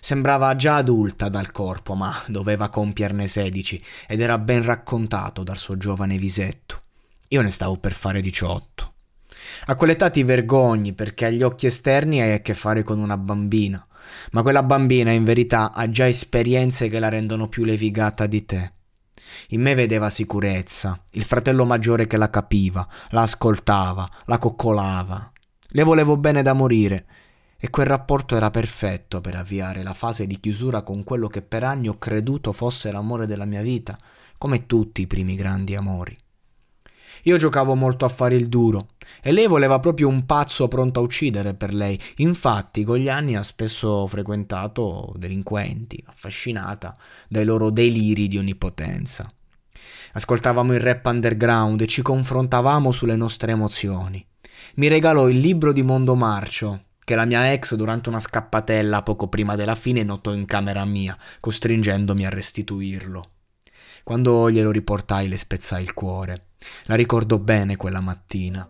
Sembrava già adulta dal corpo, ma doveva compierne 16 ed era ben raccontato dal suo giovane visetto. Io ne stavo per fare 18. A quell'età ti vergogni perché agli occhi esterni hai a che fare con una bambina, ma quella bambina in verità ha già esperienze che la rendono più levigata di te. In me vedeva sicurezza, il fratello maggiore che la capiva, la ascoltava, la coccolava. Le volevo bene da morire e quel rapporto era perfetto per avviare la fase di chiusura con quello che per anni ho creduto fosse l'amore della mia vita, come tutti i primi grandi amori. Io giocavo molto a fare il duro e lei voleva proprio un pazzo pronto a uccidere per lei. Infatti, con gli anni ha spesso frequentato delinquenti, affascinata dai loro deliri di onnipotenza. Ascoltavamo il rap underground e ci confrontavamo sulle nostre emozioni. Mi regalò il libro di Mondo Marcio che la mia ex durante una scappatella poco prima della fine notò in camera mia, costringendomi a restituirlo. Quando glielo riportai le spezzai il cuore. La ricordo bene quella mattina.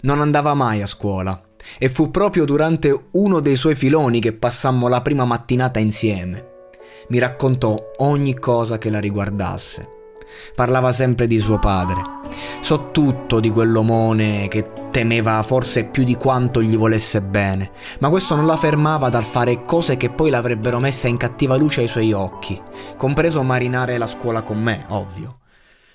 Non andava mai a scuola e fu proprio durante uno dei suoi filoni che passammo la prima mattinata insieme. Mi raccontò ogni cosa che la riguardasse. Parlava sempre di suo padre. So tutto di quell'omone che temeva forse più di quanto gli volesse bene, ma questo non la fermava dal fare cose che poi l'avrebbero messa in cattiva luce ai suoi occhi, compreso marinare la scuola con me, ovvio.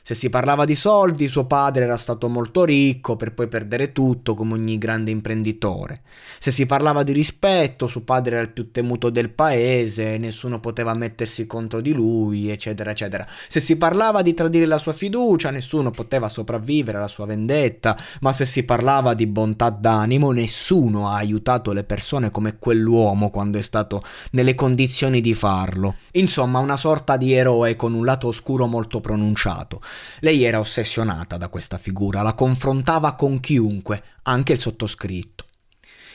Se si parlava di soldi, suo padre era stato molto ricco per poi perdere tutto come ogni grande imprenditore. Se si parlava di rispetto, suo padre era il più temuto del paese, nessuno poteva mettersi contro di lui, eccetera, eccetera. Se si parlava di tradire la sua fiducia, nessuno poteva sopravvivere alla sua vendetta, ma se si parlava di bontà d'animo, nessuno ha aiutato le persone come quell'uomo quando è stato nelle condizioni di farlo. Insomma, una sorta di eroe con un lato oscuro molto pronunciato. Lei era ossessionata da questa figura, la confrontava con chiunque, anche il sottoscritto.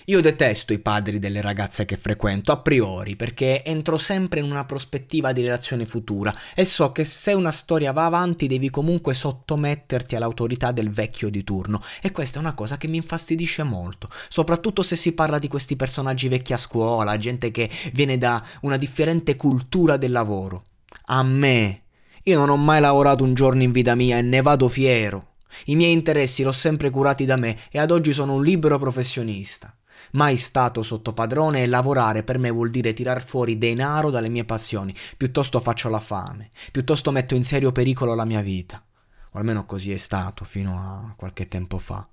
Io detesto i padri delle ragazze che frequento a priori perché entro sempre in una prospettiva di relazione futura e so che se una storia va avanti devi comunque sottometterti all'autorità del vecchio di turno e questa è una cosa che mi infastidisce molto, soprattutto se si parla di questi personaggi vecchi a scuola, gente che viene da una differente cultura del lavoro. A me io non ho mai lavorato un giorno in vita mia e ne vado fiero. I miei interessi l'ho sempre curati da me e ad oggi sono un libero professionista. Mai stato sotto padrone e lavorare per me vuol dire tirar fuori denaro dalle mie passioni. Piuttosto faccio la fame, piuttosto metto in serio pericolo la mia vita. O almeno così è stato fino a qualche tempo fa.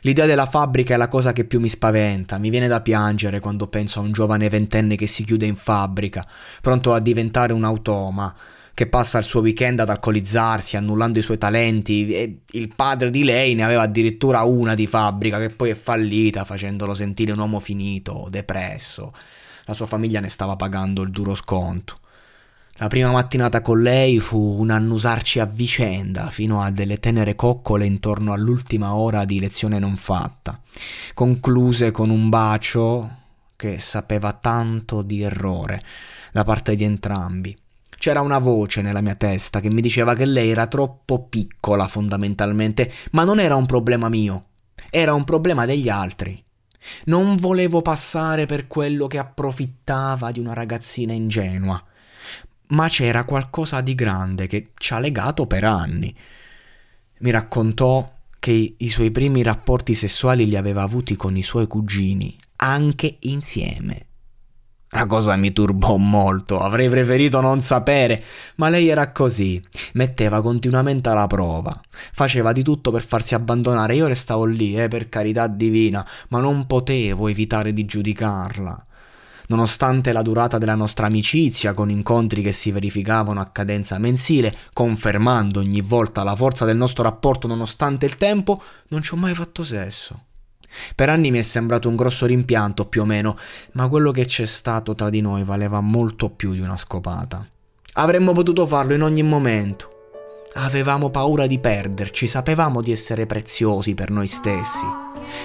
L'idea della fabbrica è la cosa che più mi spaventa, mi viene da piangere quando penso a un giovane ventenne che si chiude in fabbrica, pronto a diventare un automa, che passa il suo weekend ad alcolizzarsi, annullando i suoi talenti. E il padre di lei ne aveva addirittura una di fabbrica che poi è fallita, facendolo sentire un uomo finito, depresso. La sua famiglia ne stava pagando il duro sconto. La prima mattinata con lei fu un annusarci a vicenda fino a delle tenere coccole intorno all'ultima ora di lezione non fatta, concluse con un bacio che sapeva tanto di errore da parte di entrambi. C'era una voce nella mia testa che mi diceva che lei era troppo piccola fondamentalmente, ma non era un problema mio, era un problema degli altri. Non volevo passare per quello che approfittava di una ragazzina ingenua, ma c'era qualcosa di grande che ci ha legato per anni. Mi raccontò che i suoi primi rapporti sessuali li aveva avuti con i suoi cugini, anche insieme. La cosa mi turbò molto, avrei preferito non sapere, ma lei era così, metteva continuamente alla prova, faceva di tutto per farsi abbandonare, io restavo lì, eh, per carità divina, ma non potevo evitare di giudicarla. Nonostante la durata della nostra amicizia, con incontri che si verificavano a cadenza mensile, confermando ogni volta la forza del nostro rapporto nonostante il tempo, non ci ho mai fatto sesso. Per anni mi è sembrato un grosso rimpianto, più o meno, ma quello che c'è stato tra di noi valeva molto più di una scopata. Avremmo potuto farlo in ogni momento. Avevamo paura di perderci, sapevamo di essere preziosi per noi stessi.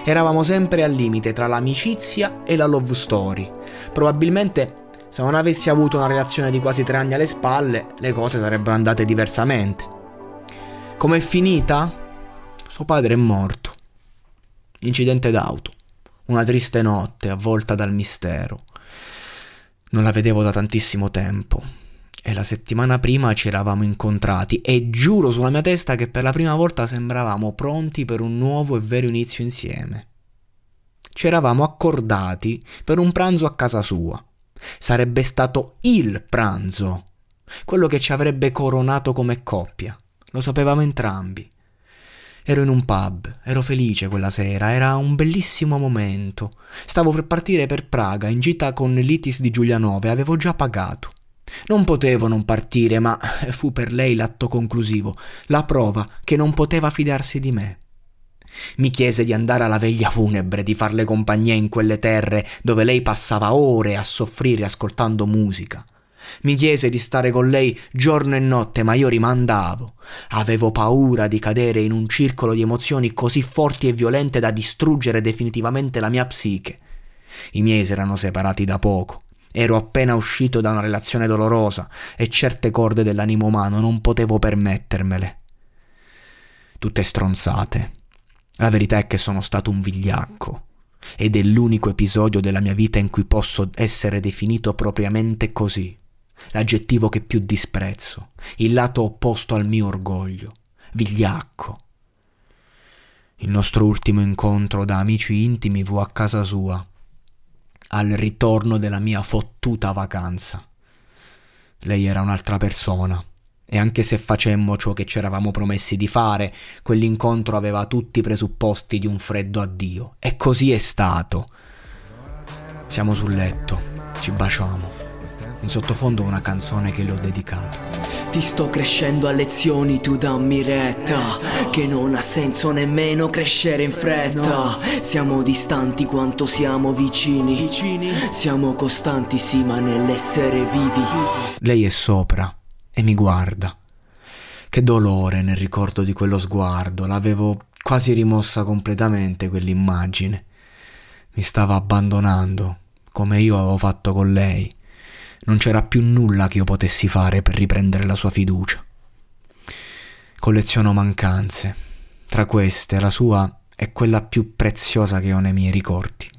Eravamo sempre al limite tra l'amicizia e la love story. Probabilmente, se non avessi avuto una relazione di quasi tre anni alle spalle, le cose sarebbero andate diversamente. Com'è finita? Suo padre è morto. Incidente d'auto. Una triste notte avvolta dal mistero. Non la vedevo da tantissimo tempo. E la settimana prima ci eravamo incontrati e giuro sulla mia testa che per la prima volta sembravamo pronti per un nuovo e vero inizio insieme. Ci eravamo accordati per un pranzo a casa sua. Sarebbe stato il pranzo, quello che ci avrebbe coronato come coppia. Lo sapevamo entrambi. Ero in un pub, ero felice quella sera, era un bellissimo momento. Stavo per partire per Praga in gita con l'Itis di Giulianove, avevo già pagato. Non potevo non partire, ma fu per lei l'atto conclusivo, la prova che non poteva fidarsi di me. Mi chiese di andare alla veglia funebre, di farle compagnia in quelle terre dove lei passava ore a soffrire ascoltando musica. Mi chiese di stare con lei giorno e notte, ma io rimandavo. Avevo paura di cadere in un circolo di emozioni così forti e violente da distruggere definitivamente la mia psiche. I miei si erano separati da poco. Ero appena uscito da una relazione dolorosa e certe corde dell'animo umano non potevo permettermele. Tutte stronzate. La verità è che sono stato un vigliacco ed è l'unico episodio della mia vita in cui posso essere definito propriamente così l'aggettivo che più disprezzo, il lato opposto al mio orgoglio, vigliacco. Il nostro ultimo incontro da amici intimi fu a casa sua, al ritorno della mia fottuta vacanza. Lei era un'altra persona, e anche se facemmo ciò che ci eravamo promessi di fare, quell'incontro aveva tutti i presupposti di un freddo addio. E così è stato. Siamo sul letto, ci baciamo in sottofondo una canzone che le ho dedicato. Ti sto crescendo a lezioni, tu dammi retta. Che non ha senso nemmeno crescere in fretta. Siamo distanti quanto siamo vicini. Vicini? Siamo costanti, sì, ma nell'essere vivi. Lei è sopra e mi guarda. Che dolore nel ricordo di quello sguardo. L'avevo quasi rimossa completamente quell'immagine. Mi stava abbandonando, come io avevo fatto con lei. Non c'era più nulla che io potessi fare per riprendere la sua fiducia. Colleziono mancanze. Tra queste, la sua è quella più preziosa che ho nei miei ricordi.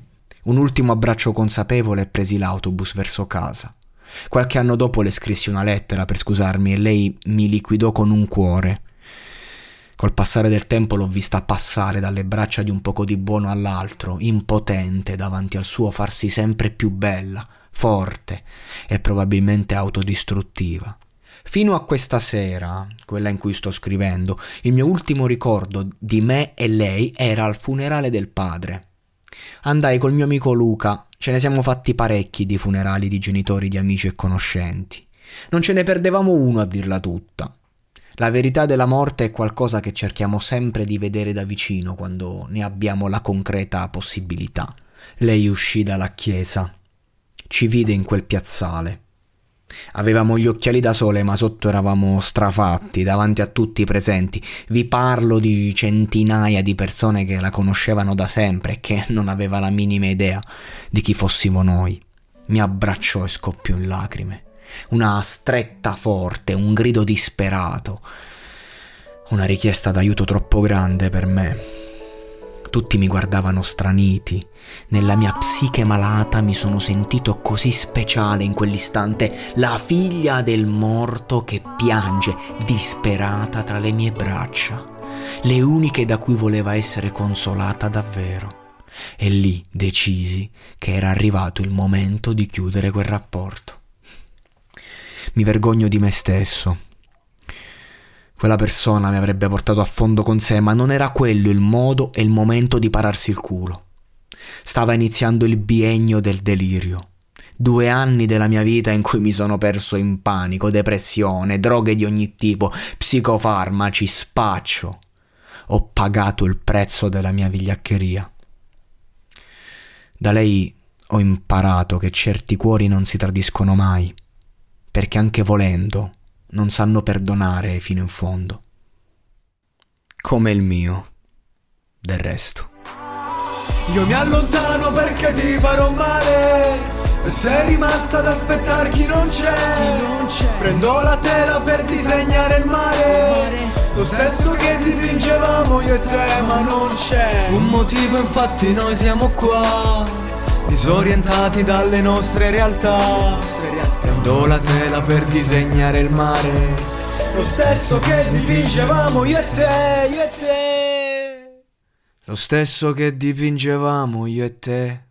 Un ultimo abbraccio consapevole e presi l'autobus verso casa. Qualche anno dopo le scrissi una lettera per scusarmi e lei mi liquidò con un cuore. Col passare del tempo l'ho vista passare dalle braccia di un poco di buono all'altro, impotente davanti al suo farsi sempre più bella, forte e probabilmente autodistruttiva. Fino a questa sera, quella in cui sto scrivendo, il mio ultimo ricordo di me e lei era al funerale del padre. Andai col mio amico Luca, ce ne siamo fatti parecchi di funerali di genitori, di amici e conoscenti. Non ce ne perdevamo uno a dirla tutta. La verità della morte è qualcosa che cerchiamo sempre di vedere da vicino quando ne abbiamo la concreta possibilità. Lei uscì dalla chiesa ci vide in quel piazzale. Avevamo gli occhiali da sole, ma sotto eravamo strafatti davanti a tutti i presenti. Vi parlo di centinaia di persone che la conoscevano da sempre e che non aveva la minima idea di chi fossimo noi. Mi abbracciò e scoppiò in lacrime. Una stretta forte, un grido disperato. Una richiesta d'aiuto troppo grande per me. Tutti mi guardavano straniti. Nella mia psiche malata mi sono sentito così speciale in quell'istante, la figlia del morto che piange disperata tra le mie braccia, le uniche da cui voleva essere consolata davvero. E lì decisi che era arrivato il momento di chiudere quel rapporto. Mi vergogno di me stesso. Quella persona mi avrebbe portato a fondo con sé, ma non era quello il modo e il momento di pararsi il culo. Stava iniziando il biennio del delirio. Due anni della mia vita in cui mi sono perso in panico, depressione, droghe di ogni tipo, psicofarmaci, spaccio. Ho pagato il prezzo della mia vigliaccheria. Da lei ho imparato che certi cuori non si tradiscono mai, perché anche volendo non sanno perdonare fino in fondo. Come il mio, del resto. Io mi allontano perché ti farò male. E sei rimasta ad aspettare chi non c'è. Chi non c'è. Prendo la tela per disegnare il mare. Lo stesso che dipingevamo io e te, ma non c'è. Un motivo, infatti, noi siamo qua. Disorientati dalle nostre realtà. Prendo la tela per disegnare il mare. Lo stesso che dipingevamo io e te, io e te. Lo stesso che dipingevamo io e te.